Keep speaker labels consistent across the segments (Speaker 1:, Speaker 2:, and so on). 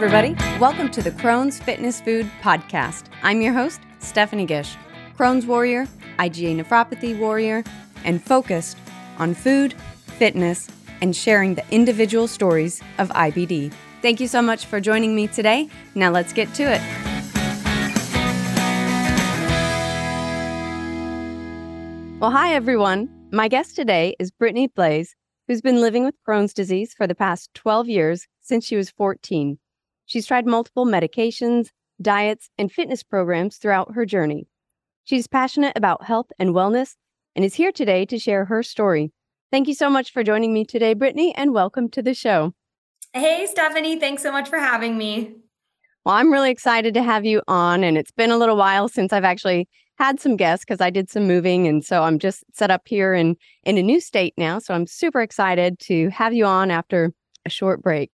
Speaker 1: everybody. Welcome to the Crohn's Fitness Food Podcast. I'm your host, Stephanie Gish, Crohn's warrior, IgA nephropathy warrior, and focused on food, fitness, and sharing the individual stories of IBD. Thank you so much for joining me today. Now let's get to it. Well, hi, everyone. My guest today is Brittany Blaze, who's been living with Crohn's disease for the past 12 years since she was 14. She's tried multiple medications, diets, and fitness programs throughout her journey. She's passionate about health and wellness and is here today to share her story. Thank you so much for joining me today, Brittany, and welcome to the show.
Speaker 2: Hey, Stephanie. Thanks so much for having me.
Speaker 1: Well, I'm really excited to have you on, and it's been a little while since I've actually had some guests because I did some moving, and so I'm just set up here in in a new state now. So I'm super excited to have you on after a short break.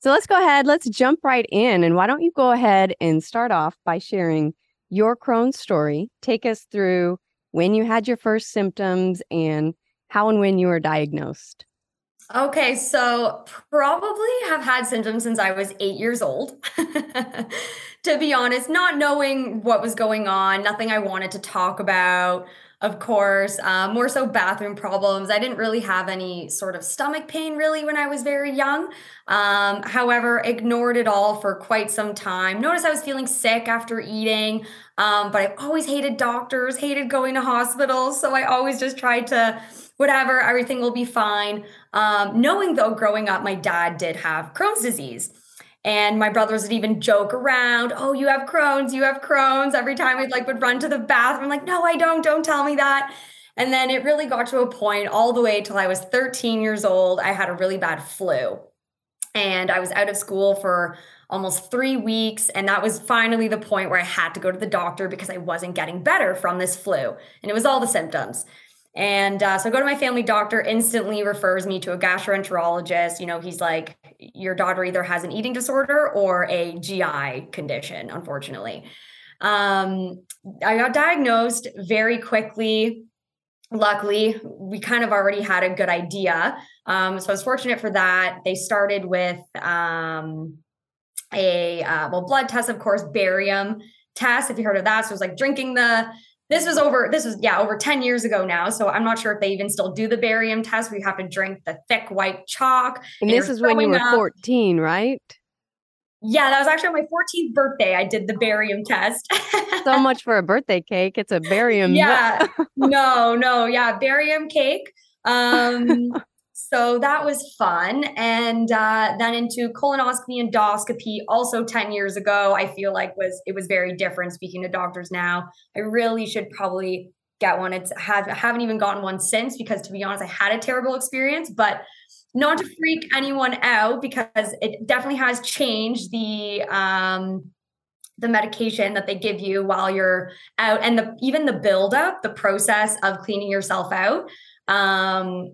Speaker 1: So let's go ahead. Let's jump right in, and why don't you go ahead and start off by sharing your Crohn's story? Take us through when you had your first symptoms and how and when you were diagnosed.
Speaker 2: Okay, so probably have had symptoms since I was eight years old. to be honest, not knowing what was going on, nothing I wanted to talk about. Of course, uh, more so bathroom problems. I didn't really have any sort of stomach pain really when I was very young. Um, however, ignored it all for quite some time. Noticed I was feeling sick after eating, um, but I've always hated doctors, hated going to hospitals. So I always just tried to whatever, everything will be fine. Um, knowing though, growing up, my dad did have Crohn's disease. And my brothers would even joke around, oh, you have Crohn's, you have Crohn's. Every time we'd like would run to the bathroom, like, no, I don't, don't tell me that. And then it really got to a point all the way till I was 13 years old. I had a really bad flu. And I was out of school for almost three weeks. And that was finally the point where I had to go to the doctor because I wasn't getting better from this flu. And it was all the symptoms. And uh, so I go to my family doctor, instantly refers me to a gastroenterologist. You know, he's like, your daughter either has an eating disorder or a GI condition, unfortunately. Um, I got diagnosed very quickly. Luckily, we kind of already had a good idea. Um, so I was fortunate for that. They started with um, a uh, well blood test, of course, barium test. If you heard of that, so it was like drinking the this was over this was yeah over 10 years ago now so i'm not sure if they even still do the barium test we have to drink the thick white chalk
Speaker 1: and, and this is when you were up. 14 right
Speaker 2: yeah that was actually on my 14th birthday i did the barium test
Speaker 1: so much for a birthday cake it's a barium
Speaker 2: yeah no no yeah barium cake um so that was fun. And uh, then into colonoscopy endoscopy, also 10 years ago, I feel like was it was very different speaking to doctors now. I really should probably get one. It's have haven't even gotten one since because to be honest, I had a terrible experience, but not to freak anyone out because it definitely has changed the um the medication that they give you while you're out and the even the buildup, the process of cleaning yourself out um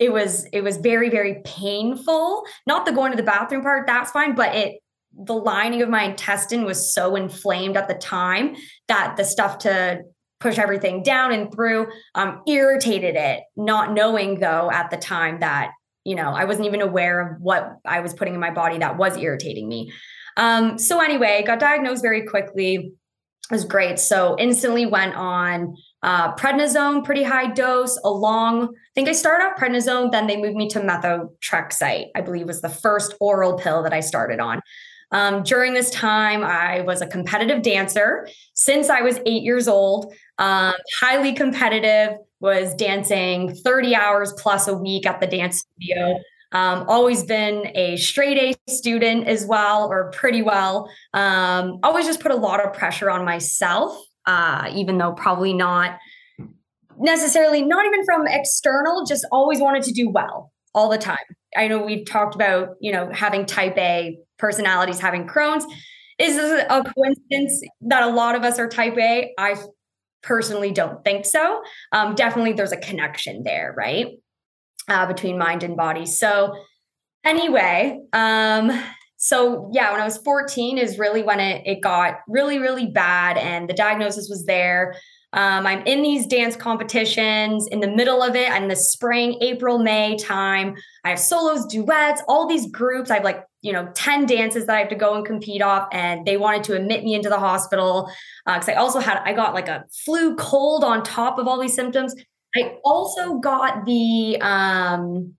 Speaker 2: it was it was very very painful. Not the going to the bathroom part that's fine but it the lining of my intestine was so inflamed at the time that the stuff to push everything down and through um, irritated it not knowing though at the time that you know i wasn't even aware of what i was putting in my body that was irritating me. Um, so anyway got diagnosed very quickly. It was great. So instantly went on uh, prednisone, pretty high dose, along, I think I started off prednisone, then they moved me to methotrexate, I believe was the first oral pill that I started on. Um, during this time, I was a competitive dancer since I was eight years old, um, highly competitive, was dancing 30 hours plus a week at the dance studio. Um, always been a straight A student as well, or pretty well. Um, always just put a lot of pressure on myself uh, even though probably not necessarily, not even from external, just always wanted to do well all the time. I know we've talked about, you know, having type A personalities, having Crohn's. Is this a coincidence that a lot of us are type A? I personally don't think so. Um, definitely there's a connection there, right? Uh, between mind and body. So, anyway, um, so yeah when i was 14 is really when it, it got really really bad and the diagnosis was there Um, I'm in these dance competitions in the middle of it. I'm in the spring, April, May time. I have solos, duets, all these groups. I have like, you know, 10 dances that I have to go and compete off. And they wanted to admit me into the hospital. Because uh, I also had, I got like a flu cold on top of all these symptoms. I also got the, um,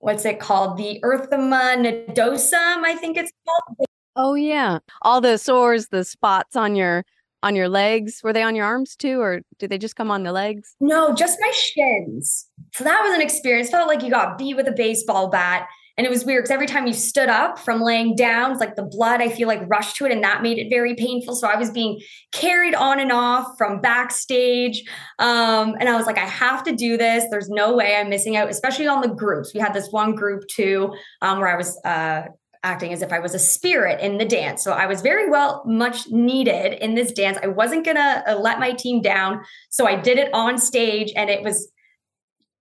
Speaker 2: what's it called? The erythema nodosum, I think it's called.
Speaker 1: Oh yeah. All the sores, the spots on your on your legs? Were they on your arms too, or did they just come on the legs?
Speaker 2: No, just my shins. So that was an experience. Felt like you got beat with a baseball bat. And it was weird because every time you stood up from laying down, it's like the blood, I feel like rushed to it, and that made it very painful. So I was being carried on and off from backstage. Um, and I was like, I have to do this. There's no way I'm missing out, especially on the groups. We had this one group too, um, where I was uh, acting as if I was a spirit in the dance. So I was very well much needed in this dance. I wasn't going to uh, let my team down. So I did it on stage and it was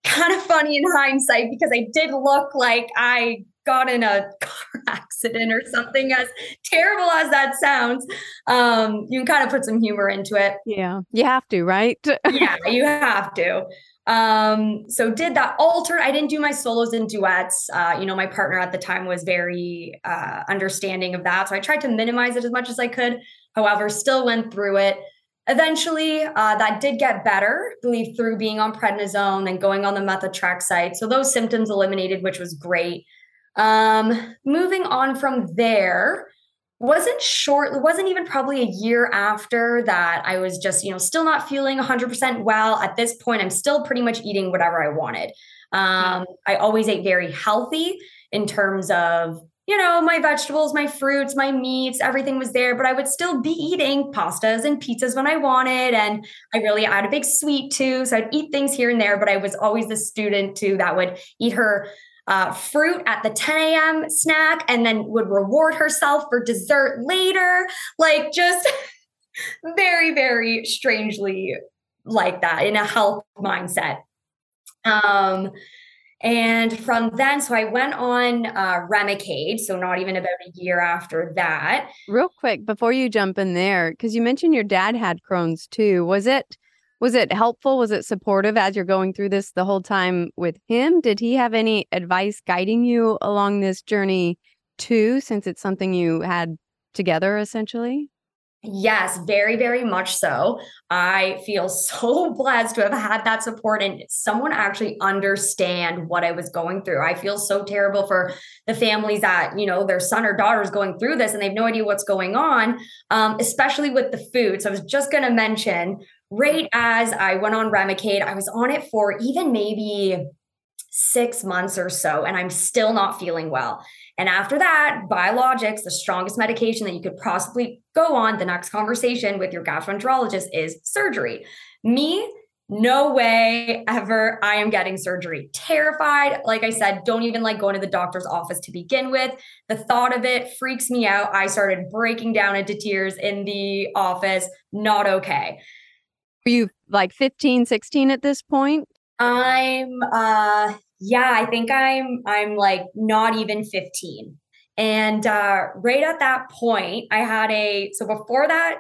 Speaker 2: kind of funny in hindsight because I did look like I got in a car accident or something as terrible as that sounds. Um, you can kind of put some humor into it.
Speaker 1: Yeah, you have to, right?
Speaker 2: yeah, you have to. Um, so did that alter. I didn't do my solos and duets. Uh, you know, my partner at the time was very uh, understanding of that. So I tried to minimize it as much as I could. However, still went through it. Eventually, uh, that did get better, I believe, through being on prednisone and going on the methotrexate. So those symptoms eliminated, which was great. Um, moving on from there, wasn't short it wasn't even probably a year after that i was just you know still not feeling 100% well. At this point i'm still pretty much eating whatever i wanted. Um, i always ate very healthy in terms of you know my vegetables my fruits my meats everything was there but i would still be eating pastas and pizzas when i wanted and i really had a big sweet too so i'd eat things here and there but i was always the student too that would eat her uh, fruit at the 10 a.m. snack and then would reward herself for dessert later. Like just very, very strangely like that in a health mindset. Um, and from then, so I went on uh, Remicade. So not even about a year after that.
Speaker 1: Real quick before you jump in there, because you mentioned your dad had Crohn's too. Was it was it helpful? Was it supportive as you're going through this the whole time with him? Did he have any advice guiding you along this journey too, since it's something you had together essentially?
Speaker 2: Yes, very, very much so. I feel so blessed to have had that support and someone actually understand what I was going through. I feel so terrible for the families that, you know, their son or daughter is going through this and they have no idea what's going on, um, especially with the food. So I was just going to mention right as I went on Remicade, I was on it for even maybe six months or so, and I'm still not feeling well. And after that, biologics, the strongest medication that you could possibly go on, the next conversation with your gastroenterologist is surgery. Me, no way ever I am getting surgery. Terrified. Like I said, don't even like going to the doctor's office to begin with. The thought of it freaks me out. I started breaking down into tears in the office. Not okay.
Speaker 1: Are you like 15, 16 at this point?
Speaker 2: I'm uh yeah, I think I'm I'm like not even 15. And uh right at that point, I had a so before that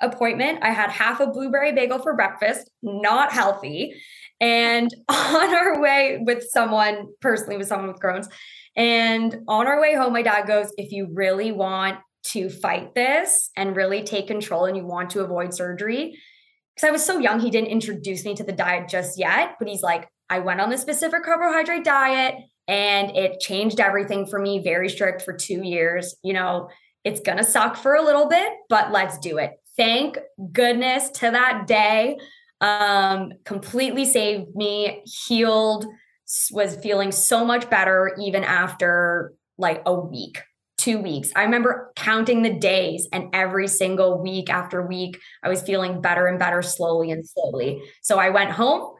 Speaker 2: appointment, I had half a blueberry bagel for breakfast, not healthy. And on our way with someone, personally with someone with Crohn's, and on our way home, my dad goes, If you really want to fight this and really take control and you want to avoid surgery, because I was so young, he didn't introduce me to the diet just yet, but he's like, I went on the specific carbohydrate diet and it changed everything for me, very strict for two years. You know, it's going to suck for a little bit, but let's do it. Thank goodness to that day. Um, completely saved me, healed, was feeling so much better even after like a week two weeks. I remember counting the days, and every single week after week, I was feeling better and better slowly and slowly. So I went home.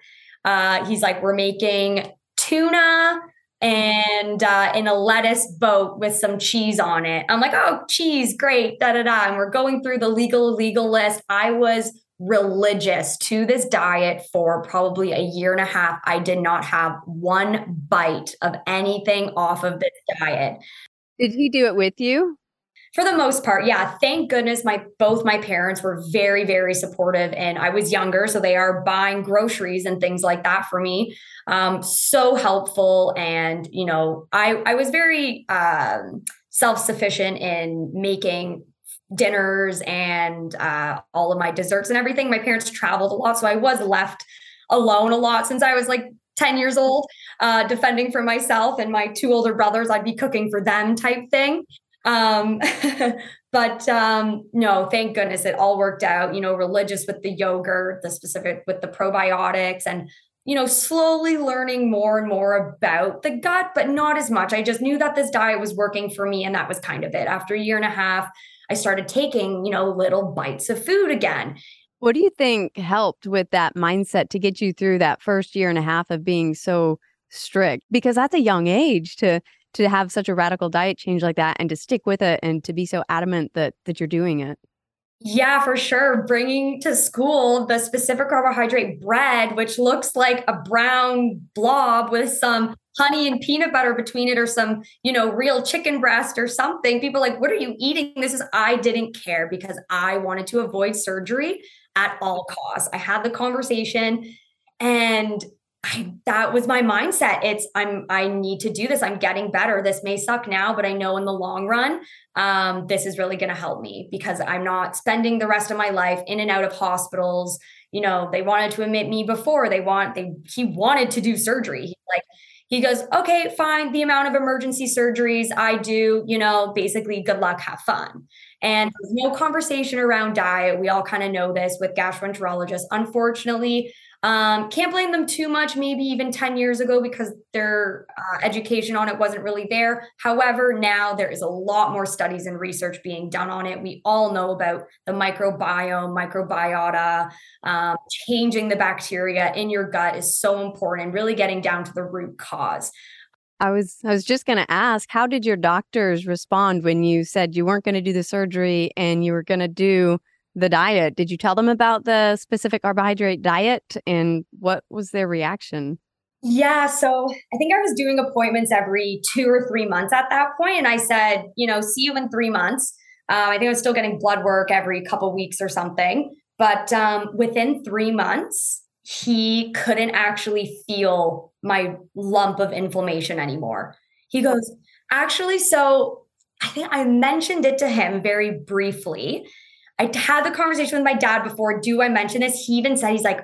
Speaker 2: Uh, he's like, We're making tuna and uh, in a lettuce boat with some cheese on it. I'm like, Oh, cheese, great, da da da. And we're going through the legal, legal list. I was religious to this diet for probably a year and a half. I did not have one bite of anything off of this diet.
Speaker 1: Did he do it with you?
Speaker 2: For the most part, yeah. Thank goodness my both my parents were very, very supportive, and I was younger, so they are buying groceries and things like that for me. Um, so helpful, and you know, I I was very um, self sufficient in making dinners and uh, all of my desserts and everything. My parents traveled a lot, so I was left alone a lot since I was like 10 years old, uh, defending for myself and my two older brothers. I'd be cooking for them type thing. Um, but um, no, thank goodness it all worked out. You know, religious with the yogurt, the specific with the probiotics, and you know, slowly learning more and more about the gut, but not as much. I just knew that this diet was working for me, and that was kind of it. After a year and a half, I started taking, you know, little bites of food again.
Speaker 1: What do you think helped with that mindset to get you through that first year and a half of being so strict? Because that's a young age to to have such a radical diet change like that and to stick with it and to be so adamant that that you're doing it.
Speaker 2: Yeah, for sure. Bringing to school the specific carbohydrate bread, which looks like a brown blob with some honey and peanut butter between it or some, you know, real chicken breast or something. People like, what are you eating? This is, I didn't care because I wanted to avoid surgery at all costs. I had the conversation and I, that was my mindset. It's I'm I need to do this. I'm getting better. This may suck now, but I know in the long run, um, this is really going to help me because I'm not spending the rest of my life in and out of hospitals. You know, they wanted to admit me before. They want they he wanted to do surgery. He, like he goes, okay, fine. The amount of emergency surgeries I do, you know, basically good luck, have fun. And there's no conversation around diet. We all kind of know this with gastroenterologists. Unfortunately, um, can't blame them too much, maybe even 10 years ago, because their uh, education on it wasn't really there. However, now there is a lot more studies and research being done on it. We all know about the microbiome, microbiota, um, changing the bacteria in your gut is so important, really getting down to the root cause.
Speaker 1: I was I was just going to ask how did your doctors respond when you said you weren't going to do the surgery and you were going to do the diet. Did you tell them about the specific carbohydrate diet and what was their reaction?
Speaker 2: Yeah, so I think I was doing appointments every two or three months at that point, and I said, you know, see you in three months. Uh, I think I was still getting blood work every couple weeks or something, but um, within three months, he couldn't actually feel my lump of inflammation anymore. He goes, actually, so I think I mentioned it to him very briefly. I had the conversation with my dad before. Do I mention this? He even said, he's like,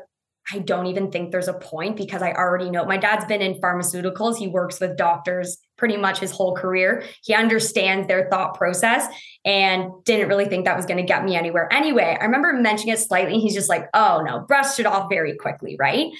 Speaker 2: I don't even think there's a point because I already know. My dad's been in pharmaceuticals. He works with doctors pretty much his whole career. He understands their thought process and didn't really think that was going to get me anywhere. Anyway, I remember mentioning it slightly. He's just like, oh no, brushed it off very quickly, right?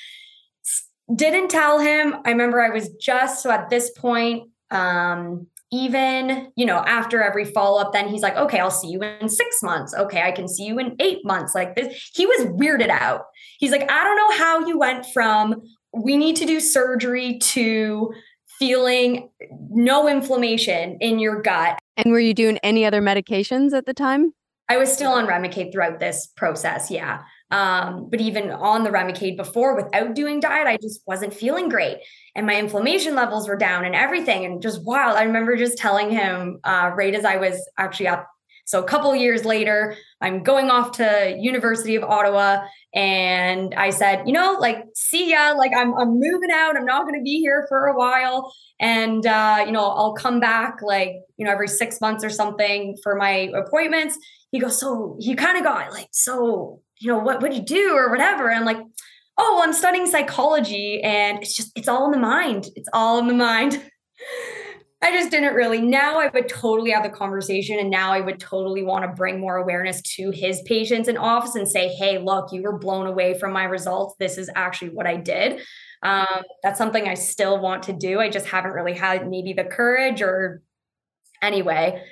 Speaker 2: Didn't tell him. I remember I was just so at this point, um, even you know after every follow up then he's like okay i'll see you in six months. Okay i can see you in eight months. Like this he was weirded out. He's like i don't know how you went from we need to do surgery to feeling no inflammation in your gut.
Speaker 1: And were you doing any other medications at the time?
Speaker 2: I was still on remicade throughout this process yeah um, but even on the Remicade before without doing diet, I just wasn't feeling great. And my inflammation levels were down and everything. And just wild. I remember just telling him uh, right as I was actually up. So a couple years later, I'm going off to University of Ottawa and I said, you know, like, see ya, like I'm, I'm moving out. I'm not going to be here for a while. And, uh, you know, I'll come back like, you know, every six months or something for my appointments. He goes, so he kind of got like, so you know, what, do you do or whatever? And I'm like, oh, well, I'm studying psychology and it's just, it's all in the mind. It's all in the mind. I just didn't really. Now I would totally have the conversation. And now I would totally want to bring more awareness to his patients in office and say, hey, look, you were blown away from my results. This is actually what I did. Um, that's something I still want to do. I just haven't really had maybe the courage or anyway.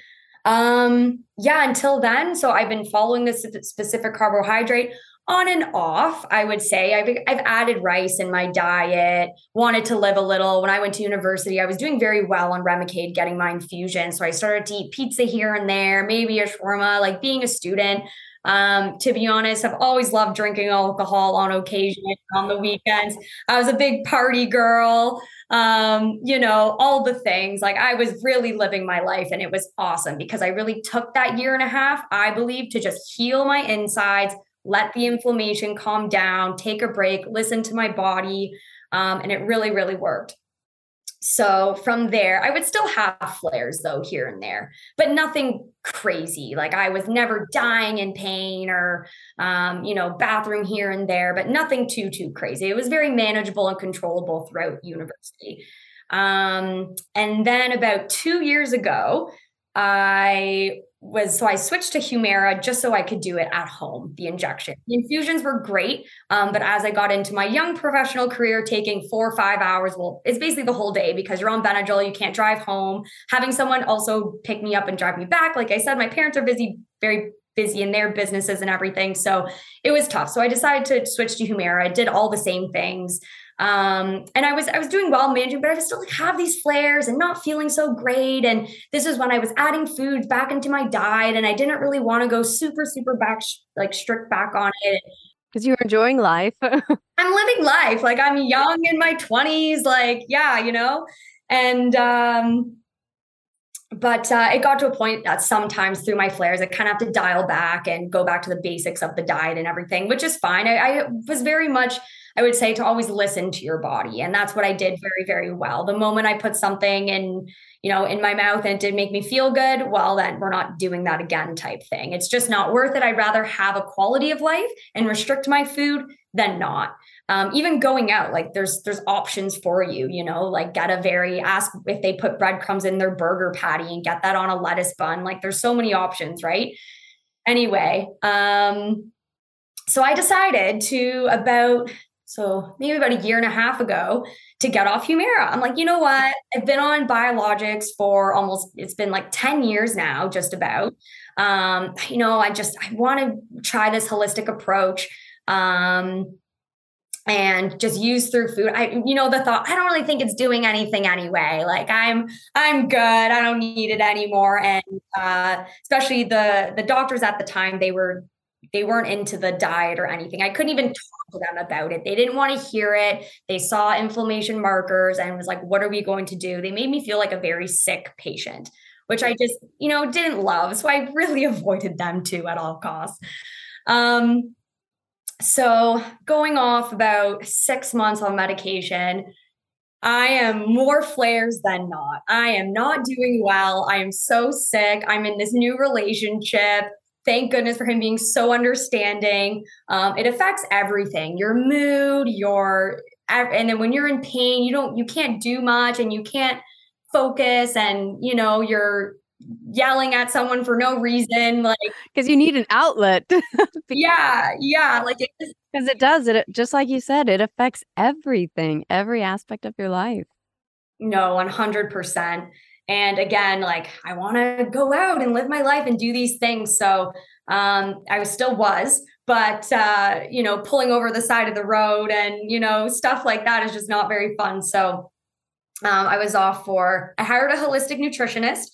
Speaker 2: Um, yeah, until then. So I've been following this specific carbohydrate on and off, I would say. I've, I've added rice in my diet, wanted to live a little. When I went to university, I was doing very well on Remicade, getting my infusion. So I started to eat pizza here and there, maybe a shawarma, like being a student. Um, to be honest, I've always loved drinking alcohol on occasion on the weekends. I was a big party girl, um, you know, all the things. Like I was really living my life and it was awesome because I really took that year and a half, I believe, to just heal my insides, let the inflammation calm down, take a break, listen to my body. Um, and it really, really worked. So from there, I would still have flares though here and there, but nothing crazy. Like I was never dying in pain or, um, you know, bathroom here and there, but nothing too, too crazy. It was very manageable and controllable throughout university. Um, and then about two years ago, I was so I switched to Humira just so I could do it at home, the injection. The infusions were great. Um, but as I got into my young professional career, taking four or five hours, well, it's basically the whole day because you're on Benadryl, you can't drive home. Having someone also pick me up and drive me back. Like I said, my parents are busy, very busy in their businesses and everything. So it was tough. So I decided to switch to Humira. I did all the same things um, and I was I was doing well managing, but I was still like have these flares and not feeling so great. And this is when I was adding foods back into my diet, and I didn't really want to go super super back like strict back on it
Speaker 1: because you're enjoying life.
Speaker 2: I'm living life like I'm young in my 20s, like yeah, you know, and um, but uh, it got to a point that sometimes through my flares, I kind of have to dial back and go back to the basics of the diet and everything, which is fine. I, I was very much I would say to always listen to your body. And that's what I did very, very well. The moment I put something in, you know, in my mouth and it did make me feel good, well, then we're not doing that again type thing. It's just not worth it. I'd rather have a quality of life and restrict my food than not. Um, even going out, like there's there's options for you, you know, like get a very ask if they put breadcrumbs in their burger patty and get that on a lettuce bun. Like there's so many options, right? Anyway, um, so I decided to about so maybe about a year and a half ago to get off Humira. I'm like, you know what? I've been on biologics for almost it's been like 10 years now, just about. Um, you know, I just I want to try this holistic approach. Um, and just use through food. I, you know, the thought, I don't really think it's doing anything anyway. Like I'm, I'm good. I don't need it anymore. And uh, especially the the doctors at the time, they were they weren't into the diet or anything. I couldn't even talk to them about it. They didn't want to hear it. They saw inflammation markers and was like, what are we going to do? They made me feel like a very sick patient, which I just, you know, didn't love. So I really avoided them too at all costs. Um, so going off about six months on medication, I am more flares than not. I am not doing well. I am so sick. I'm in this new relationship thank goodness for him being so understanding. Um, it affects everything your mood, your, and then when you're in pain, you don't, you can't do much and you can't focus and, you know, you're, yelling at someone for no reason like
Speaker 1: because you need an outlet.
Speaker 2: Yeah yeah like
Speaker 1: because it, it does it just like you said it affects everything every aspect of your life.
Speaker 2: No 100% and again, like I want to go out and live my life and do these things. So um, I was still was, but uh, you know, pulling over the side of the road and you know stuff like that is just not very fun. So um, I was off for. I hired a holistic nutritionist.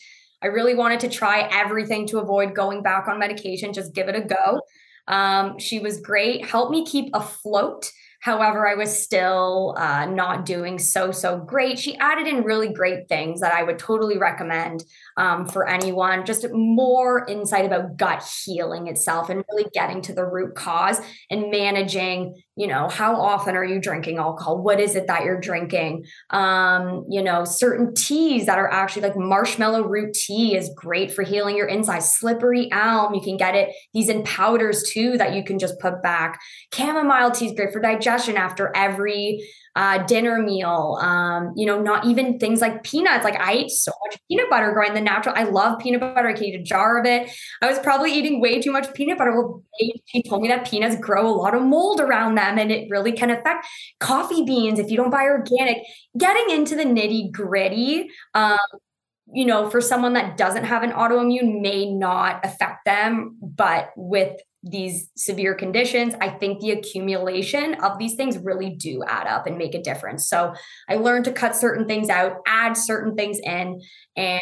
Speaker 2: I really wanted to try everything to avoid going back on medication. Just give it a go. Um, she was great. Helped me keep afloat However, I was still uh, not doing so, so great. She added in really great things that I would totally recommend um, for anyone, just more insight about gut healing itself and really getting to the root cause and managing you know how often are you drinking alcohol what is it that you're drinking um you know certain teas that are actually like marshmallow root tea is great for healing your insides slippery elm you can get it these in powders too that you can just put back chamomile tea is great for digestion after every uh, dinner meal. Um, you know, not even things like peanuts. Like I ate so much peanut butter growing the natural. I love peanut butter. I can eat a jar of it. I was probably eating way too much peanut butter. Well, she told me that peanuts grow a lot of mold around them, and then it really can affect coffee beans if you don't buy organic. Getting into the nitty gritty. Um, you know, for someone that doesn't have an autoimmune may not affect them, but with these severe conditions, I think the accumulation of these things really do add up and make a difference. So I learned to cut certain things out, add certain things in, and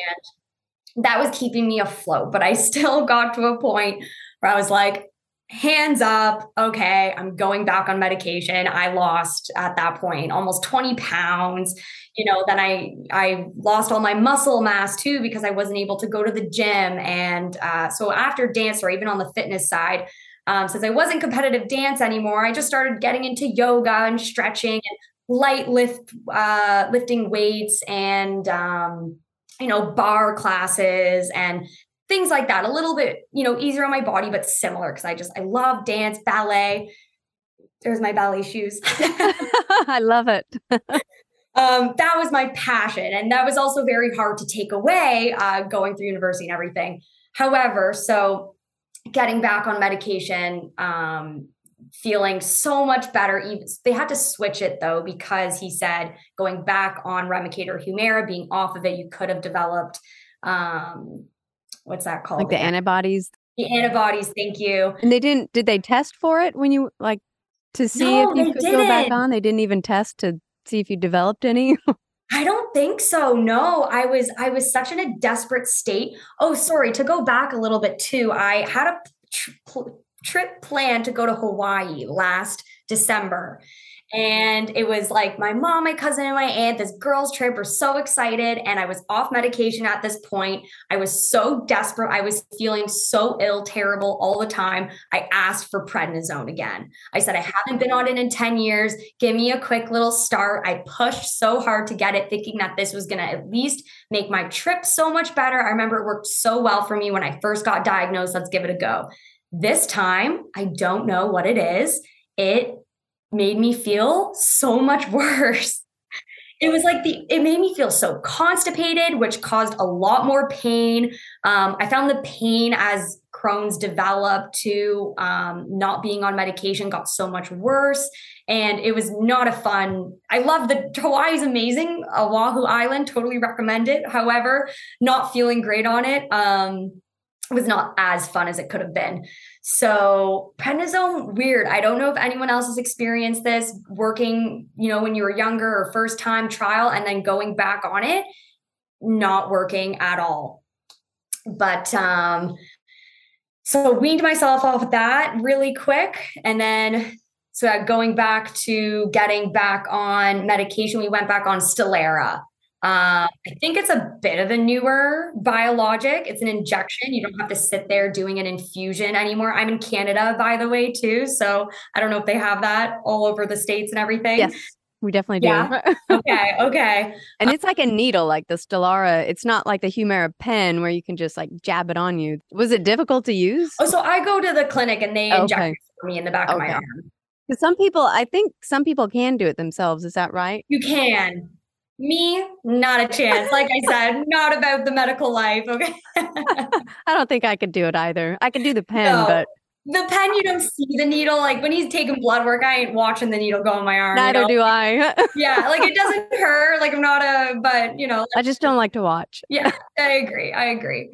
Speaker 2: that was keeping me afloat. But I still got to a point where I was like, hands up. Okay, I'm going back on medication. I lost at that point almost 20 pounds. You know, then I I lost all my muscle mass too because I wasn't able to go to the gym. And uh, so after dance, or even on the fitness side, um, since I wasn't competitive dance anymore, I just started getting into yoga and stretching and light lift, uh, lifting weights and um, you know barre classes and things like that. A little bit, you know, easier on my body, but similar because I just I love dance, ballet. There's my ballet shoes.
Speaker 1: I love it.
Speaker 2: um, that was my passion, and that was also very hard to take away uh, going through university and everything. However, so getting back on medication, um, feeling so much better. Even they had to switch it though because he said going back on Remicade or Humira, being off of it, you could have developed um, what's that called?
Speaker 1: Like the antibodies.
Speaker 2: The antibodies. Thank you.
Speaker 1: And they didn't. Did they test for it when you like to see no, if you could didn't. go back on? They didn't even test to see if you developed any.
Speaker 2: I don't think so. No, I was I was such in a desperate state. Oh, sorry. To go back a little bit too, I had a tr- trip planned to go to Hawaii last December. And it was like my mom, my cousin, and my aunt, this girls' trip were so excited. And I was off medication at this point. I was so desperate. I was feeling so ill, terrible all the time. I asked for prednisone again. I said, I haven't been on it in 10 years. Give me a quick little start. I pushed so hard to get it, thinking that this was going to at least make my trip so much better. I remember it worked so well for me when I first got diagnosed. Let's give it a go. This time, I don't know what it is. It made me feel so much worse. It was like the, it made me feel so constipated, which caused a lot more pain. Um, I found the pain as Crohn's developed to um, not being on medication got so much worse. And it was not a fun. I love the Hawaii is amazing. Oahu Island, totally recommend it. However, not feeling great on it. Um, was not as fun as it could have been. So prednisone, weird. I don't know if anyone else has experienced this working, you know, when you were younger or first time trial and then going back on it, not working at all. But um, so weaned myself off of that really quick. And then so going back to getting back on medication, we went back on Stelara. Uh, I think it's a bit of a newer biologic. It's an injection. You don't have to sit there doing an infusion anymore. I'm in Canada, by the way, too. So I don't know if they have that all over the states and everything.
Speaker 1: Yes, we definitely do.
Speaker 2: Yeah. okay. Okay.
Speaker 1: and it's like a needle, like the Stelara. It's not like the Humira pen where you can just like jab it on you. Was it difficult to use?
Speaker 2: Oh, so I go to the clinic and they inject okay. me in the back okay. of my arm.
Speaker 1: Because some people, I think some people can do it themselves. Is that right?
Speaker 2: You can. Me, not a chance. Like I said, not about the medical life. Okay.
Speaker 1: I don't think I could do it either. I could do the pen, no. but
Speaker 2: the pen you don't see the needle. Like when he's taking blood work, I ain't watching the needle go in my arm.
Speaker 1: Neither
Speaker 2: you know?
Speaker 1: do I.
Speaker 2: yeah, like it doesn't hurt. Like I'm not a, but you know.
Speaker 1: I just don't like to watch.
Speaker 2: yeah, I agree. I agree.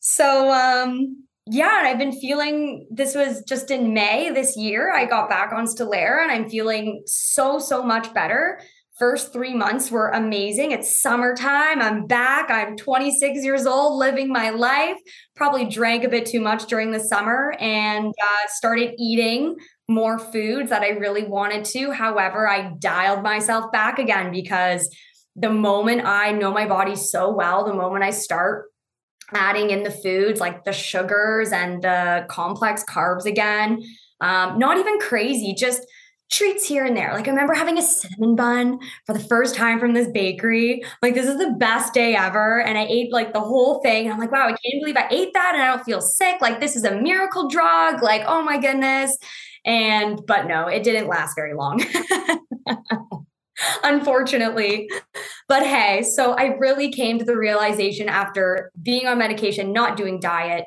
Speaker 2: So um yeah, and I've been feeling this was just in May this year. I got back on Stelara and I'm feeling so, so much better first three months were amazing. It's summertime. I'm back. I'm 26 years old, living my life. Probably drank a bit too much during the summer and uh, started eating more foods that I really wanted to. However, I dialed myself back again because the moment I know my body so well, the moment I start adding in the foods like the sugars and the complex carbs again, um, not even crazy, just treats here and there. Like I remember having a cinnamon bun for the first time from this bakery. Like this is the best day ever. And I ate like the whole thing. I'm like, wow, I can't believe I ate that and I don't feel sick. Like this is a miracle drug. Like, oh my goodness. And but no, it didn't last very long. Unfortunately. But hey, so I really came to the realization after being on medication, not doing diet,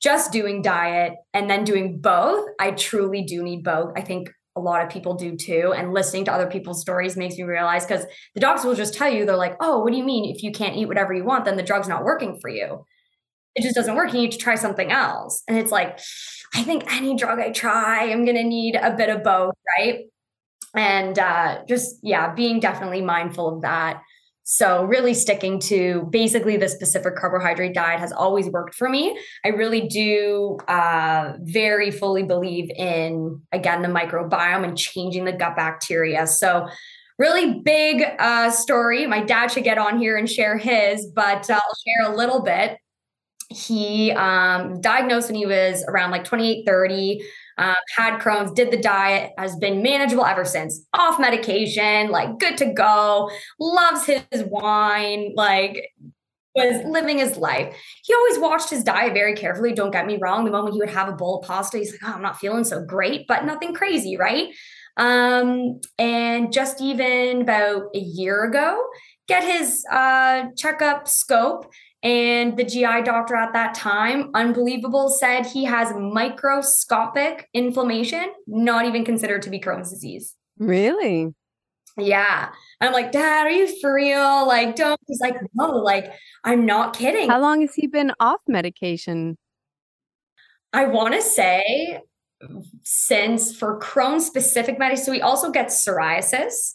Speaker 2: just doing diet and then doing both. I truly do need both. I think a lot of people do too. And listening to other people's stories makes me realize because the docs will just tell you, they're like, oh, what do you mean? If you can't eat whatever you want, then the drug's not working for you. It just doesn't work. You need to try something else. And it's like, I think any drug I try, I'm going to need a bit of both. Right. And uh, just, yeah, being definitely mindful of that. So, really sticking to basically the specific carbohydrate diet has always worked for me. I really do uh, very fully believe in, again, the microbiome and changing the gut bacteria. So, really big uh, story. My dad should get on here and share his, but I'll share a little bit. He um, diagnosed when he was around like 28, 30 um, had Crohn's, did the diet, has been manageable ever since. Off medication, like good to go, loves his wine, like was living his life. He always watched his diet very carefully. Don't get me wrong. The moment he would have a bowl of pasta, he's like, oh, I'm not feeling so great, but nothing crazy, right? Um, and just even about a year ago, get his uh, checkup scope and the GI doctor at that time, unbelievable, said he has microscopic inflammation, not even considered to be Crohn's disease.
Speaker 1: Really?
Speaker 2: Yeah. I'm like, Dad, are you for real? Like, don't. He's like, no, like, I'm not kidding.
Speaker 1: How long has he been off medication?
Speaker 2: I want to say since for Crohn's specific medicine. So he also gets psoriasis.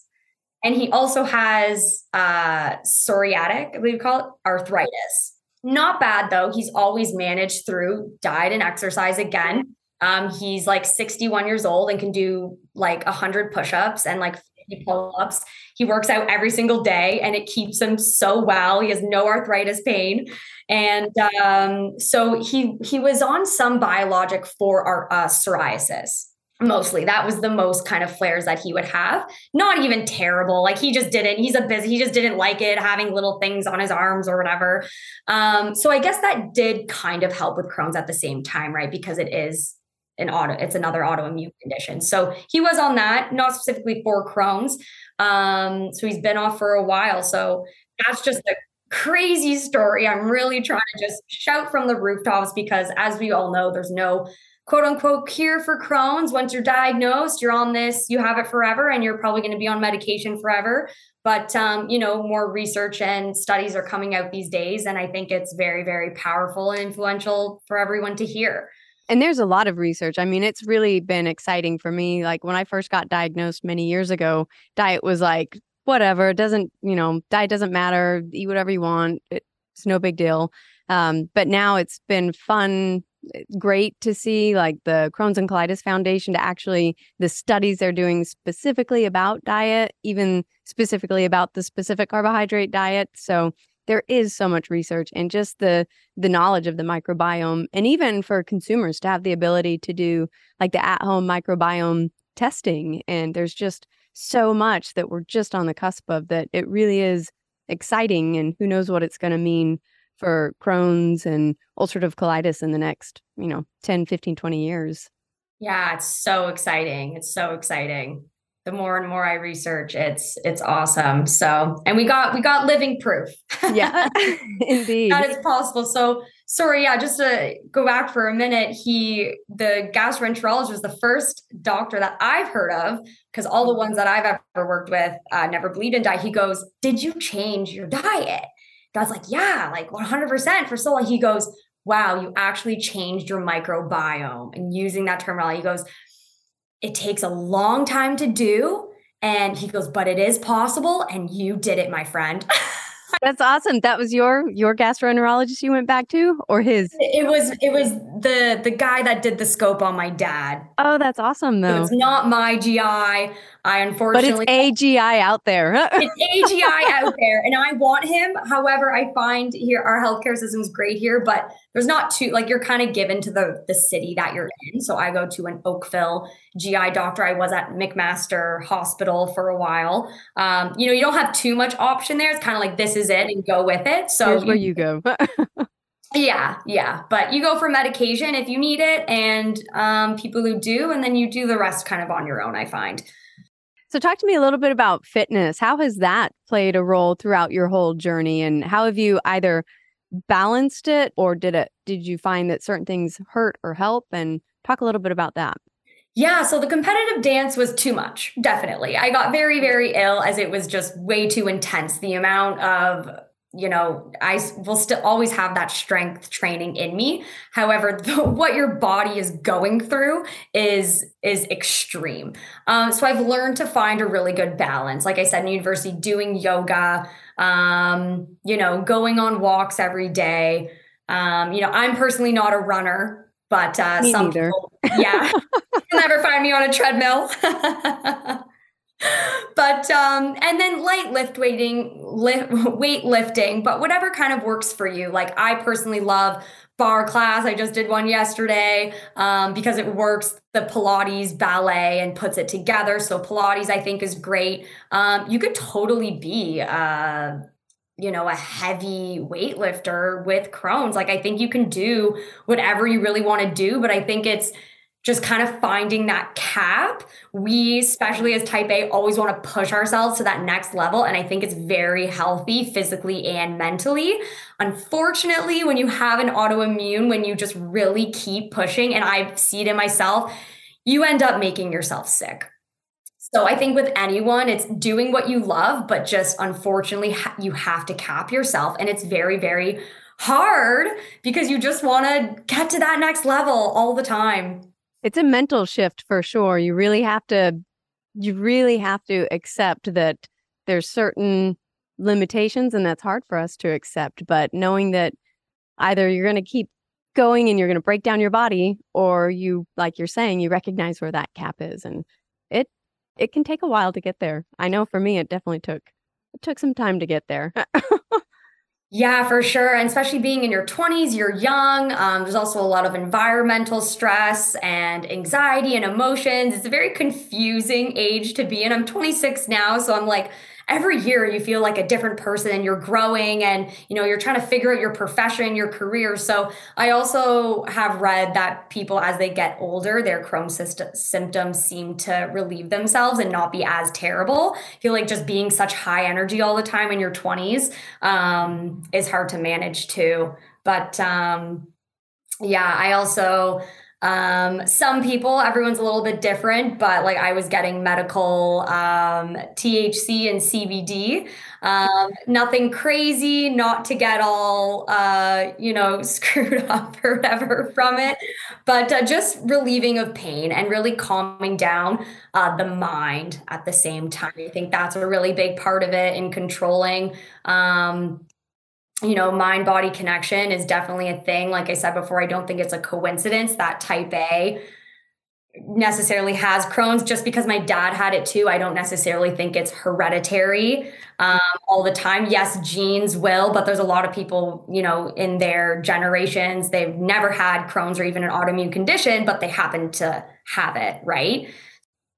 Speaker 2: And he also has uh, psoriatic, you call it arthritis. Not bad though. He's always managed through diet and exercise again. Um, he's like 61 years old and can do like 100 push ups and like 50 pull ups. He works out every single day and it keeps him so well. He has no arthritis pain. And um, so he he was on some biologic for our uh, psoriasis mostly. That was the most kind of flares that he would have. Not even terrible. Like he just didn't he's a busy he just didn't like it having little things on his arms or whatever. Um so i guess that did kind of help with crohn's at the same time right? Because it is an auto it's another autoimmune condition. So he was on that not specifically for crohn's. Um so he's been off for a while. So that's just a crazy story. I'm really trying to just shout from the rooftops because as we all know there's no quote unquote cure for Crohn's. Once you're diagnosed, you're on this, you have it forever, and you're probably going to be on medication forever. But um, you know, more research and studies are coming out these days, and I think it's very, very powerful and influential for everyone to hear.
Speaker 1: And there's a lot of research. I mean, it's really been exciting for me. Like when I first got diagnosed many years ago, diet was like, whatever, it doesn't, you know, diet doesn't matter, eat whatever you want. It's no big deal. Um, but now it's been fun Eh, great to see like the Crohn's and Colitis Foundation to actually the studies they're doing specifically about diet, even specifically about the specific carbohydrate diet. So there is so much research and just the the knowledge of the microbiome and even for consumers to have the ability to do like the at-home microbiome testing and there's just so much that we're just on the cusp of that it really is exciting and who knows what it's going to mean for Crohn's and ulcerative colitis in the next, you know, 10, 15, 20 years.
Speaker 2: Yeah, it's so exciting. It's so exciting. The more and more I research, it's it's awesome. So, and we got we got living proof.
Speaker 1: Yeah, indeed.
Speaker 2: that is possible. So, sorry, yeah, just to go back for a minute, he the gastroenterologist was the first doctor that I've heard of because all the ones that I've ever worked with uh, never believed in diet. He goes, "Did you change your diet?" God's like, yeah, like 100% for so long. He goes, wow, you actually changed your microbiome. And using that terminology, he goes, it takes a long time to do. And he goes, but it is possible. And you did it, my friend.
Speaker 1: That's awesome. That was your your gastroenterologist you went back to or his?
Speaker 2: It was it was the the guy that did the scope on my dad.
Speaker 1: Oh, that's awesome though.
Speaker 2: So it's not my GI. I unfortunately
Speaker 1: But it's AGI out there.
Speaker 2: it's AGI out there and I want him. However, I find here our healthcare system is great here, but there's not too like you're kind of given to the the city that you're in. So I go to an Oakville GI doctor. I was at McMaster Hospital for a while. Um, you know, you don't have too much option there. It's kind of like this is it and go with it. So
Speaker 1: Here's where you go.
Speaker 2: yeah, yeah. But you go for medication if you need it, and um, people who do, and then you do the rest kind of on your own, I find.
Speaker 1: So, talk to me a little bit about fitness. How has that played a role throughout your whole journey, and how have you either balanced it, or did it? Did you find that certain things hurt or help? And talk a little bit about that.
Speaker 2: Yeah, so the competitive dance was too much, definitely. I got very, very ill as it was just way too intense. The amount of you know, I will still always have that strength training in me. However, the, what your body is going through is is extreme. Um, so I've learned to find a really good balance. Like I said in university, doing yoga, um, you know, going on walks every day. Um, you know, I'm personally not a runner, but uh,
Speaker 1: Me
Speaker 2: some
Speaker 1: neither.
Speaker 2: people, yeah, you'll never find me on a treadmill. but um and then light lift weighting weight lifting but whatever kind of works for you. Like i personally love barre class. I just did one yesterday um, because it works. The pilates ballet and puts it together. So pilates i think is great. Um, you could totally be uh, you know a heavy weightlifter with crohn's. Like i think you can do whatever you really want to do but i think it's just kind of finding that cap. We, especially as type A, always want to push ourselves to that next level. And I think it's very healthy physically and mentally. Unfortunately, when you have an autoimmune, when you just really keep pushing, and I see it in myself, you end up making yourself sick. So I think with anyone, it's doing what you love, but just unfortunately, you have to cap yourself. And it's very, very hard because you just want to get to that next level all the time.
Speaker 1: It's a mental shift for sure. You really have to you really have to accept that there's certain limitations and that's hard for us to accept, but knowing that either you're going to keep going and you're going to break down your body or you like you're saying you recognize where that cap is and it it can take a while to get there. I know for me it definitely took it took some time to get there.
Speaker 2: Yeah, for sure. And especially being in your 20s, you're young. Um, there's also a lot of environmental stress and anxiety and emotions. It's a very confusing age to be in. I'm 26 now, so I'm like, every year you feel like a different person and you're growing and you know you're trying to figure out your profession your career. So i also have read that people as they get older their crohn's symptoms seem to relieve themselves and not be as terrible. I feel like just being such high energy all the time in your 20s um, is hard to manage too. But um, yeah i also um, some people, everyone's a little bit different, but like I was getting medical um, THC and CBD. Um, nothing crazy, not to get all, uh, you know, screwed up or whatever from it, but uh, just relieving of pain and really calming down uh, the mind at the same time. I think that's a really big part of it in controlling. Um, you know, mind body connection is definitely a thing. Like I said before, I don't think it's a coincidence that type A necessarily has Crohn's just because my dad had it too. I don't necessarily think it's hereditary um, all the time. Yes, genes will, but there's a lot of people, you know, in their generations, they've never had Crohn's or even an autoimmune condition, but they happen to have it, right?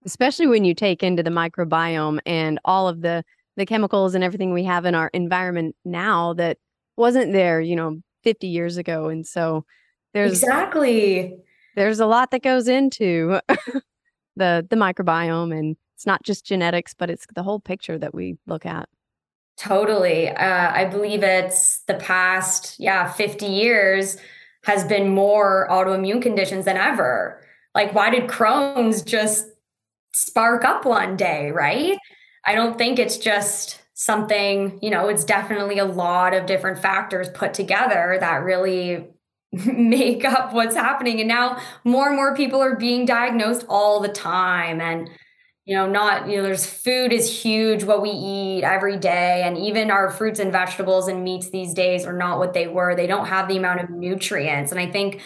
Speaker 1: Especially when you take into the microbiome and all of the the chemicals and everything we have in our environment now that wasn't there, you know, 50 years ago. And so there's
Speaker 2: exactly
Speaker 1: there's a lot that goes into the the microbiome and it's not just genetics, but it's the whole picture that we look at.
Speaker 2: Totally. Uh, I believe it's the past, yeah, 50 years has been more autoimmune conditions than ever. Like, why did Crohn's just spark up one day, right? I don't think it's just something, you know, it's definitely a lot of different factors put together that really make up what's happening. And now more and more people are being diagnosed all the time. And, you know, not, you know, there's food is huge, what we eat every day. And even our fruits and vegetables and meats these days are not what they were. They don't have the amount of nutrients. And I think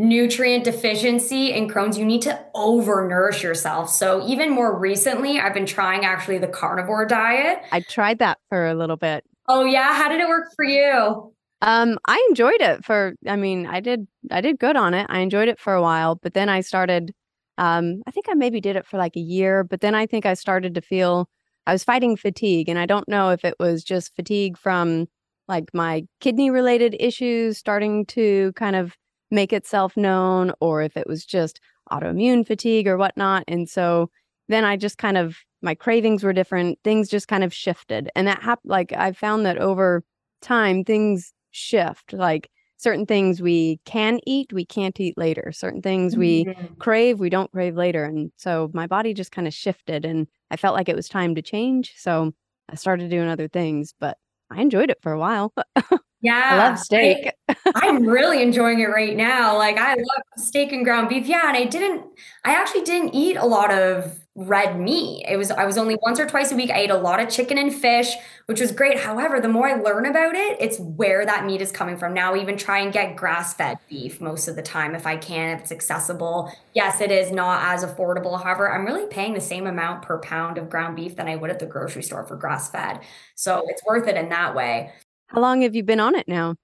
Speaker 2: nutrient deficiency in Crohn's, you need to overnourish yourself. So even more recently, I've been trying actually the carnivore diet.
Speaker 1: I tried that for a little bit.
Speaker 2: Oh yeah, how did it work for you?
Speaker 1: Um, I enjoyed it for I mean, I did I did good on it. I enjoyed it for a while, but then I started um I think I maybe did it for like a year, but then I think I started to feel I was fighting fatigue and I don't know if it was just fatigue from like my kidney related issues starting to kind of make itself known or if it was just autoimmune fatigue or whatnot. And so then I just kind of, my cravings were different. Things just kind of shifted. And that happened, like, I found that over time, things shift. Like, certain things we can eat, we can't eat later. Certain things we mm-hmm. crave, we don't crave later. And so my body just kind of shifted and I felt like it was time to change. So I started doing other things, but I enjoyed it for a while.
Speaker 2: Yeah.
Speaker 1: I love steak.
Speaker 2: I, am really enjoying it right now. Like I love steak and ground beef. Yeah. And I didn't, I actually didn't eat a lot of red meat. It was, I was only once or twice a week. I ate a lot of chicken and fish, which was great. However, the more I learn about it, it's where that meat is coming from. Now, I even try and get grass fed beef most of the time if I can, if it's accessible. Yes, it is not as affordable. However, I'm really paying the same amount per pound of ground beef than I would at the grocery store for grass fed. So it's worth it in that way.
Speaker 1: How long have you been on it now?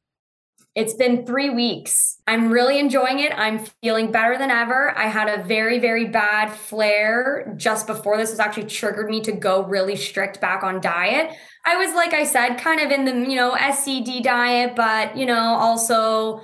Speaker 2: It's been three weeks. I'm really enjoying it. I'm feeling better than ever. I had a very, very bad flare just before this was actually triggered me to go really strict back on diet. I was, like I said, kind of in the, you know, SCD diet, but, you know, also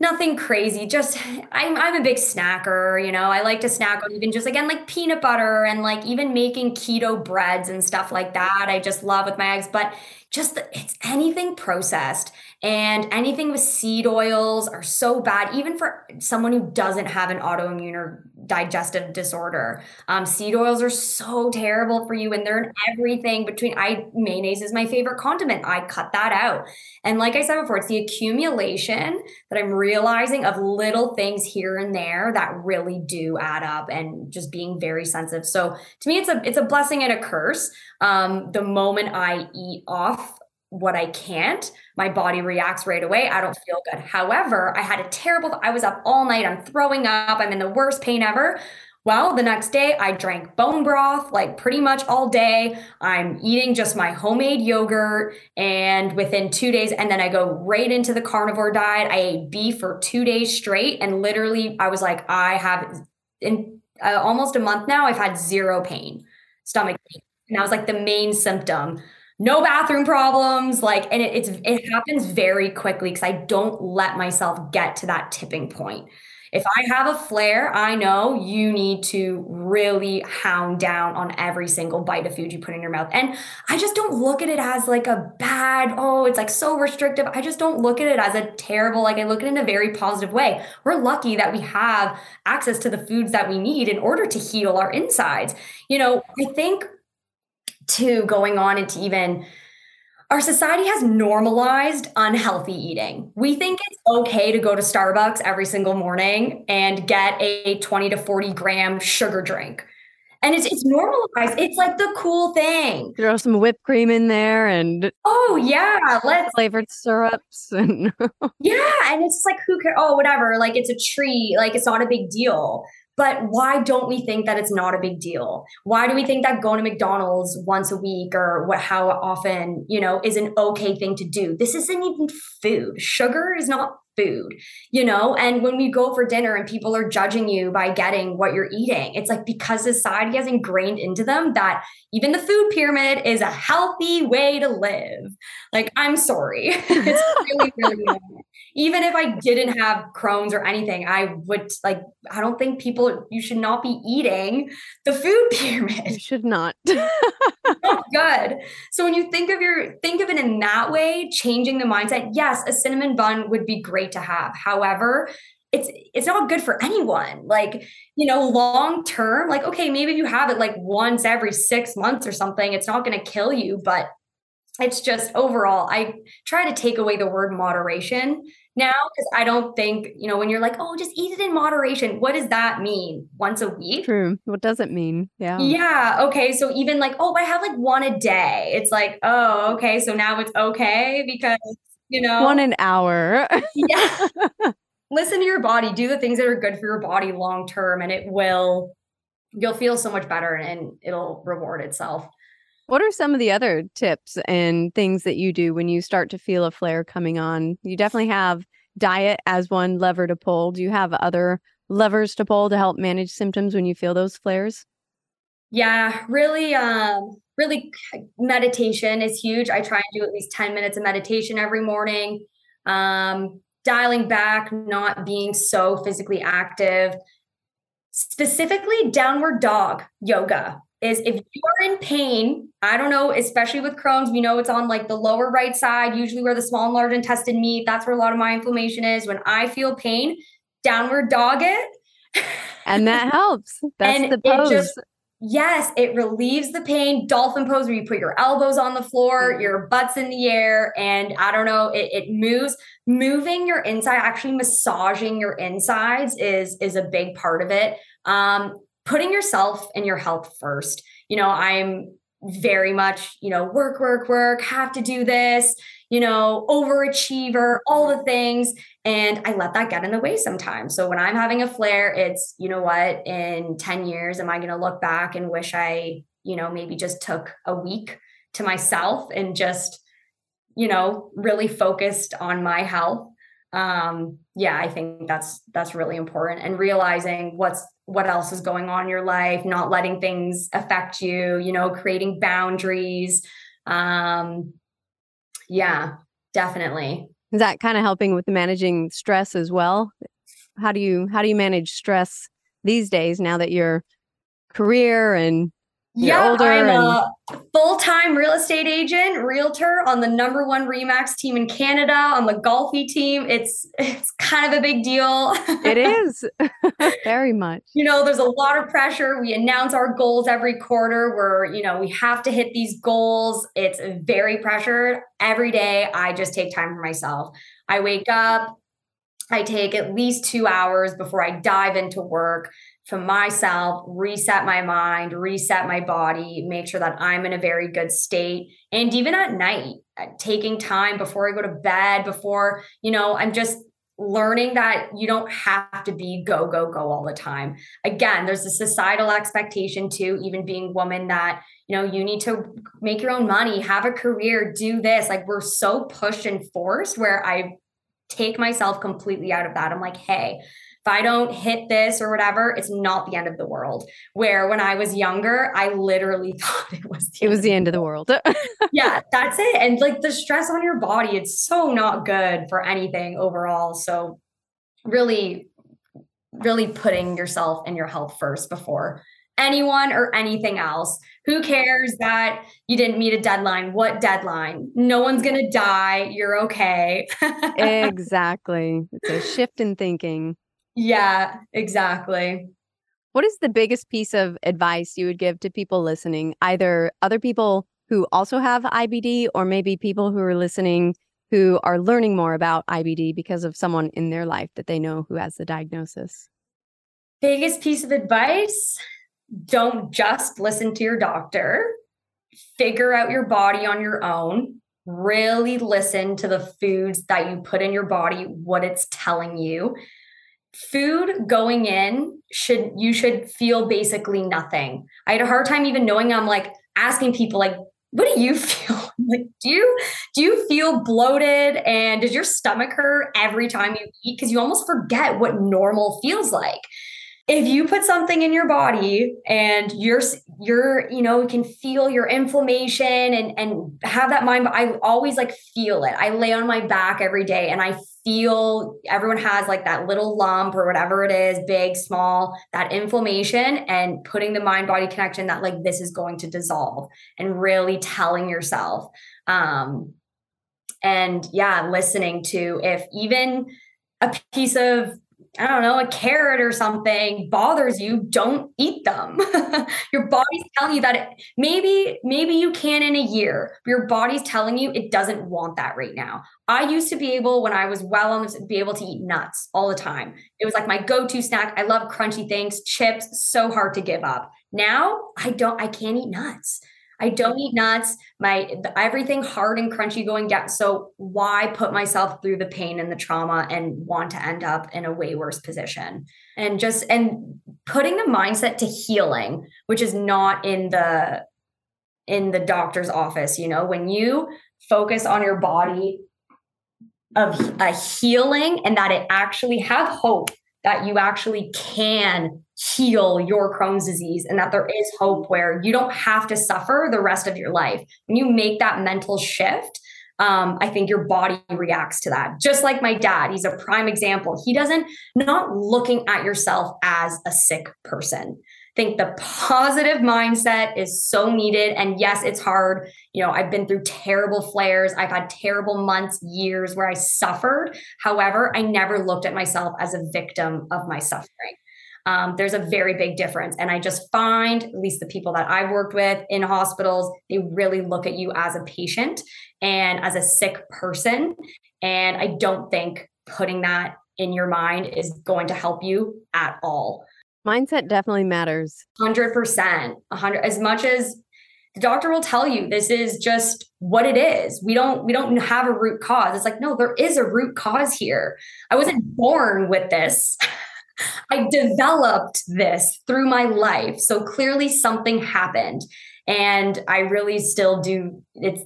Speaker 2: nothing crazy. Just I'm I'm a big snacker, you know. I like to snack on even just again like peanut butter and like even making keto breads and stuff like that. I just love with my eggs, but just it's anything processed and anything with seed oils are so bad even for someone who doesn't have an autoimmune or digestive disorder. Um, seed oils are so terrible for you and they're in everything between i mayonnaise is my favorite condiment. I cut that out. And like i said before it's the accumulation that i'm realizing of little things here and there that really do add up and just being very sensitive. So to me it's a it's a blessing and a curse. Um, the moment i eat off what I can't, my body reacts right away. I don't feel good. However, I had a terrible, I was up all night. I'm throwing up. I'm in the worst pain ever. Well, the next day I drank bone broth like pretty much all day. I'm eating just my homemade yogurt. And within two days, and then I go right into the carnivore diet. I ate beef for two days straight. And literally, I was like, I have in uh, almost a month now, I've had zero pain, stomach pain. And that was like the main symptom no bathroom problems like and it, it's it happens very quickly because i don't let myself get to that tipping point. If i have a flare i know you need to really hound down on every single bite of food you put in your mouth. And i just don't look at it as like a bad oh it's like so restrictive. I just don't look at it as a terrible like i look at it in a very positive way. We're lucky that we have access to the foods that we need in order to heal our insides. You know i think to going on into even our society has normalized unhealthy eating. We think it's okay to go to Starbucks every single morning and get a 20 to 40 gram sugar drink. And it's it's normalized. It's like the cool thing.
Speaker 1: Throw some whipped cream in there and
Speaker 2: oh yeah, let's
Speaker 1: flavored syrups and
Speaker 2: yeah, and it's like who cares? Oh, whatever. Like it's a treat. Like it's not a big deal. But why don't we think that it's not a big deal? Why do we think that going to McDonald's once a week or what how often, you know, is an okay thing to do? This isn't even food. Sugar is not food, you know? And when we go for dinner and people are judging you by getting what you're eating, it's like because society has ingrained into them that even the food pyramid is a healthy way to live. Like, I'm sorry. it's really, really even if I didn't have Crohn's or anything, I would like, I don't think people, you should not be eating the food pyramid.
Speaker 1: You should not.
Speaker 2: Oh not good. So when you think of your, think of it in that way, changing the mindset, yes, a cinnamon bun would be great to have. However, it's it's not good for anyone like you know long term like okay maybe you have it like once every 6 months or something it's not going to kill you but it's just overall i try to take away the word moderation now because I don't think, you know, when you're like, oh, just eat it in moderation, what does that mean? Once a week?
Speaker 1: True. What does it mean? Yeah.
Speaker 2: Yeah. Okay. So even like, oh, I have like one a day. It's like, oh, okay. So now it's okay because, you know,
Speaker 1: one an hour.
Speaker 2: yeah. Listen to your body, do the things that are good for your body long term, and it will, you'll feel so much better and it'll reward itself.
Speaker 1: What are some of the other tips and things that you do when you start to feel a flare coming on? You definitely have diet as one lever to pull. Do you have other levers to pull to help manage symptoms when you feel those flares?
Speaker 2: Yeah, really um really meditation is huge. I try and do at least 10 minutes of meditation every morning. Um dialing back, not being so physically active. Specifically downward dog yoga is if you are in pain, I don't know, especially with Crohn's, we know it's on like the lower right side, usually where the small and large intestine meet. That's where a lot of my inflammation is. When I feel pain, downward dog it.
Speaker 1: and that helps. That's the pose. Just,
Speaker 2: yes, it relieves the pain. Dolphin pose, where you put your elbows on the floor, mm-hmm. your butt's in the air, and I don't know, it, it moves. Moving your inside, actually massaging your insides is is a big part of it. Um, putting yourself and your health first. You know, I'm very much, you know, work, work, work, have to do this, you know, overachiever, all the things. And I let that get in the way sometimes. So when I'm having a flare, it's, you know what, in 10 years, am I going to look back and wish I, you know, maybe just took a week to myself and just, you know, really focused on my health? Um, yeah, I think that's that's really important and realizing what's what else is going on in your life, not letting things affect you, you know, creating boundaries. Um, yeah, definitely.
Speaker 1: Is that kind of helping with managing stress as well? How do you how do you manage stress these days now that your career and
Speaker 2: yeah, I'm and- a full-time real estate agent, realtor on the number one Remax team in Canada on the golfy team. It's it's kind of a big deal.
Speaker 1: it is very much.
Speaker 2: You know, there's a lot of pressure. We announce our goals every quarter where, you know, we have to hit these goals. It's very pressured. Every day I just take time for myself. I wake up, I take at least two hours before I dive into work for myself, reset my mind, reset my body, make sure that I'm in a very good state. And even at night, taking time before I go to bed, before, you know, I'm just learning that you don't have to be go, go, go all the time. Again, there's a societal expectation too, even being woman that, you know, you need to make your own money, have a career, do this. Like we're so pushed and forced where I take myself completely out of that. I'm like, hey, if I don't hit this or whatever, it's not the end of the world. Where when I was younger, I literally thought it was
Speaker 1: the it was the end of the world.
Speaker 2: yeah, that's it. And like the stress on your body, it's so not good for anything overall. So really, really putting yourself and your health first before anyone or anything else. Who cares that you didn't meet a deadline? What deadline? No one's going to die. You're okay.
Speaker 1: exactly. It's a shift in thinking.
Speaker 2: Yeah, exactly.
Speaker 1: What is the biggest piece of advice you would give to people listening, either other people who also have IBD or maybe people who are listening who are learning more about IBD because of someone in their life that they know who has the diagnosis?
Speaker 2: Biggest piece of advice don't just listen to your doctor, figure out your body on your own. Really listen to the foods that you put in your body, what it's telling you food going in should you should feel basically nothing. I had a hard time even knowing. I'm like asking people like what do you feel? like do you do you feel bloated? And does your stomach hurt every time you eat? Cuz you almost forget what normal feels like. If you put something in your body and you're you're you know can feel your inflammation and and have that mind i always like feel it. I lay on my back every day and i feel everyone has like that little lump or whatever it is big small that inflammation and putting the mind body connection that like this is going to dissolve and really telling yourself um and yeah listening to if even a piece of I don't know, a carrot or something bothers you, don't eat them. your body's telling you that it, maybe maybe you can in a year. Your body's telling you it doesn't want that right now. I used to be able when I was well on this be able to eat nuts all the time. It was like my go-to snack. I love crunchy things, chips, so hard to give up. Now, I don't I can't eat nuts. I don't eat nuts. My everything hard and crunchy going down. So why put myself through the pain and the trauma and want to end up in a way worse position? And just and putting the mindset to healing, which is not in the in the doctor's office, you know, when you focus on your body of a healing and that it actually have hope that you actually can heal your Crohn's disease and that there is hope where you don't have to suffer the rest of your life. When you make that mental shift, um, I think your body reacts to that. Just like my dad, he's a prime example. He doesn't, not looking at yourself as a sick person. Think the positive mindset is so needed. And yes, it's hard. You know, I've been through terrible flares. I've had terrible months, years where I suffered. However, I never looked at myself as a victim of my suffering. um, there's a very big difference. And I just find, at least the people that I've worked with in hospitals, they really look at you as a patient and as a sick person. And I don't think putting that in your mind is going to help you at all.
Speaker 1: Mindset definitely matters.
Speaker 2: 100%. 100 as much as the doctor will tell you this is just what it is. We don't we don't have a root cause. It's like no, there is a root cause here. I wasn't born with this. I developed this through my life. So clearly something happened. And I really still do it's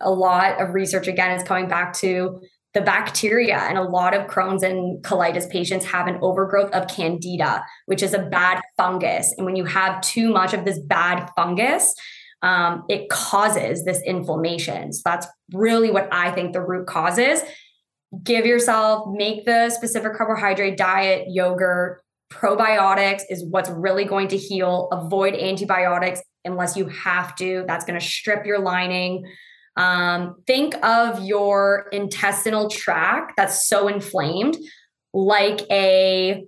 Speaker 2: a lot of research again is coming back to the bacteria and a lot of Crohn's and colitis patients have an overgrowth of candida, which is a bad fungus. And when you have too much of this bad fungus, um, it causes this inflammation. So that's really what I think the root cause is. Give yourself, make the specific carbohydrate diet, yogurt, probiotics is what's really going to heal. Avoid antibiotics unless you have to. That's going to strip your lining. Um, think of your intestinal tract that's so inflamed, like a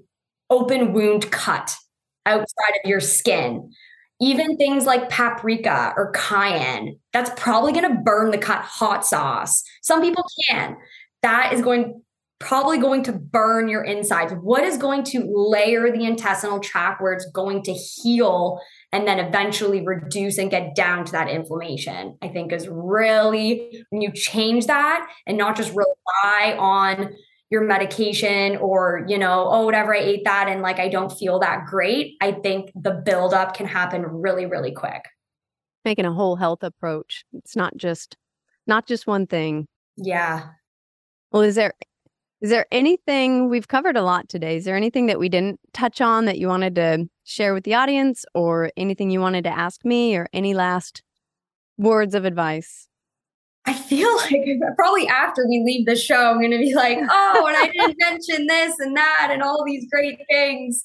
Speaker 2: open wound cut outside of your skin. Even things like paprika or cayenne, that's probably going to burn the cut hot sauce. Some people can. That is going probably going to burn your insides. What is going to layer the intestinal tract where it's going to heal and then eventually reduce and get down to that inflammation, I think is really when you change that and not just rely on your medication or, you know, oh, whatever, I ate that and like I don't feel that great. I think the buildup can happen really, really quick.
Speaker 1: Making a whole health approach. It's not just not just one thing.
Speaker 2: Yeah.
Speaker 1: Well, is there is there anything we've covered a lot today? Is there anything that we didn't touch on that you wanted to share with the audience or anything you wanted to ask me or any last words of advice?
Speaker 2: I feel like probably after we leave the show, I'm going to be like, oh, and I didn't mention this and that and all these great things.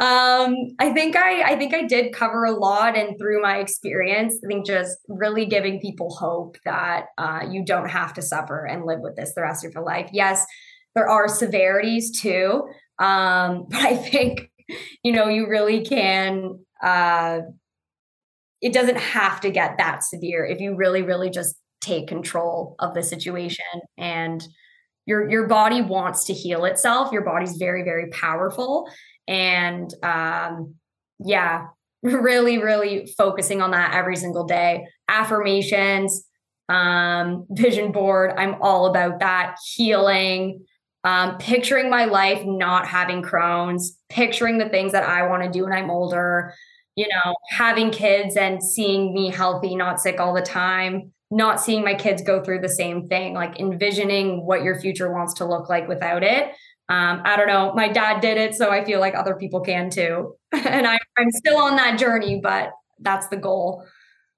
Speaker 2: Um, I think I, I think I did cover a lot, and through my experience, I think just really giving people hope that uh, you don't have to suffer and live with this the rest of your life. Yes, there are severities too, um, but I think you know, you really can uh it doesn't have to get that severe if you really really just take control of the situation and your your body wants to heal itself. Your body's very very powerful. And um yeah really really focusing on that every single day. Affirmations um vision board i'm all about that. Healing um, picturing my life not having Crohn's, picturing the things that I want to do when I'm older, you know, having kids and seeing me healthy, not sick all the time, not seeing my kids go through the same thing, like envisioning what your future wants to look like without it. Um, I don't know. My dad did it, so I feel like other people can too. and I, I'm still on that journey, but that's the goal.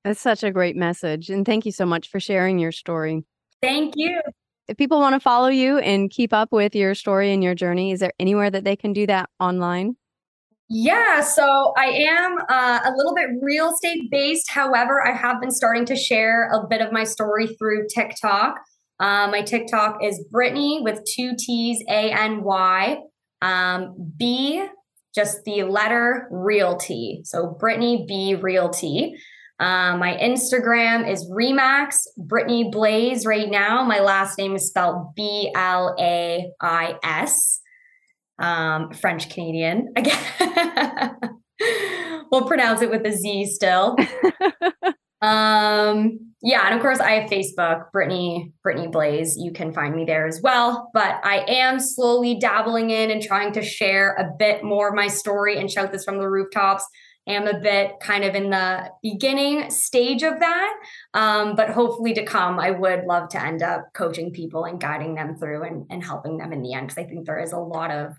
Speaker 1: That's such a great message. And thank you so much for sharing your story.
Speaker 2: Thank you
Speaker 1: if people want to follow you and keep up with your story and your journey, is there anywhere that they can do that online?
Speaker 2: Yeah, so I am uh, a little bit real estate based. However, I have been starting to share a bit of my story through TikTok. Uh, my TikTok is Brittany with two T's, A N Y, um, B, just the letter Realty. So Brittany B Realty. Um, my Instagram is Remax Brittany Blais Right now, my last name is spelled B L A I S. Um, French Canadian again. we'll pronounce it with a Z still. um, yeah, and of course I have Facebook, Brittany Brittany Blais. You can find me there as well. But I am slowly dabbling in and trying to share a bit more of my story and shout this from the rooftops am a bit kind of in the beginning stage of that. Um, but hopefully to come, I would love to end up coaching people and guiding them through and, and helping them in the end. Because I think there is a lot of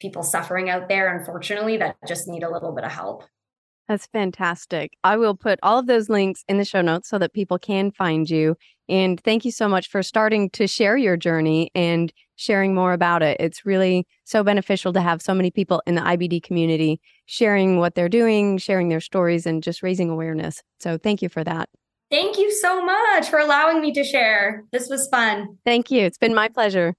Speaker 2: people suffering out there, unfortunately, that just need a little bit of help.
Speaker 1: That's fantastic. I will put all of those links in the show notes so that people can find you. And thank you so much for starting to share your journey and sharing more about it. It's really so beneficial to have so many people in the IBD community sharing what they're doing, sharing their stories, and just raising awareness. So thank you for that.
Speaker 2: Thank you so much for allowing me to share. This was fun.
Speaker 1: Thank you. It's been my pleasure.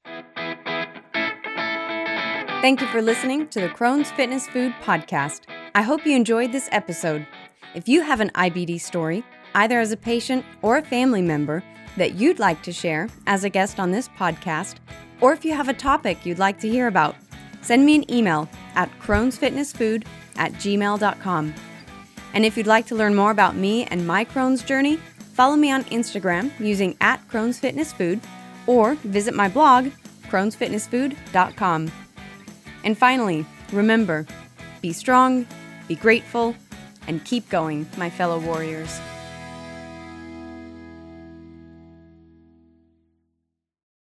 Speaker 1: Thank you for listening to the Crohn's Fitness Food Podcast. I hope you enjoyed this episode. If you have an IBD story, either as a patient or a family member, that you'd like to share as a guest on this podcast, or if you have a topic you'd like to hear about, send me an email at crohnsfitnessfood at gmail.com. And if you'd like to learn more about me and my Crohn's journey, follow me on Instagram using at Crohn's Fitness Food or visit my blog, crohnsfitnessfood.com. And finally, remember be strong, be grateful, and keep going, my fellow warriors.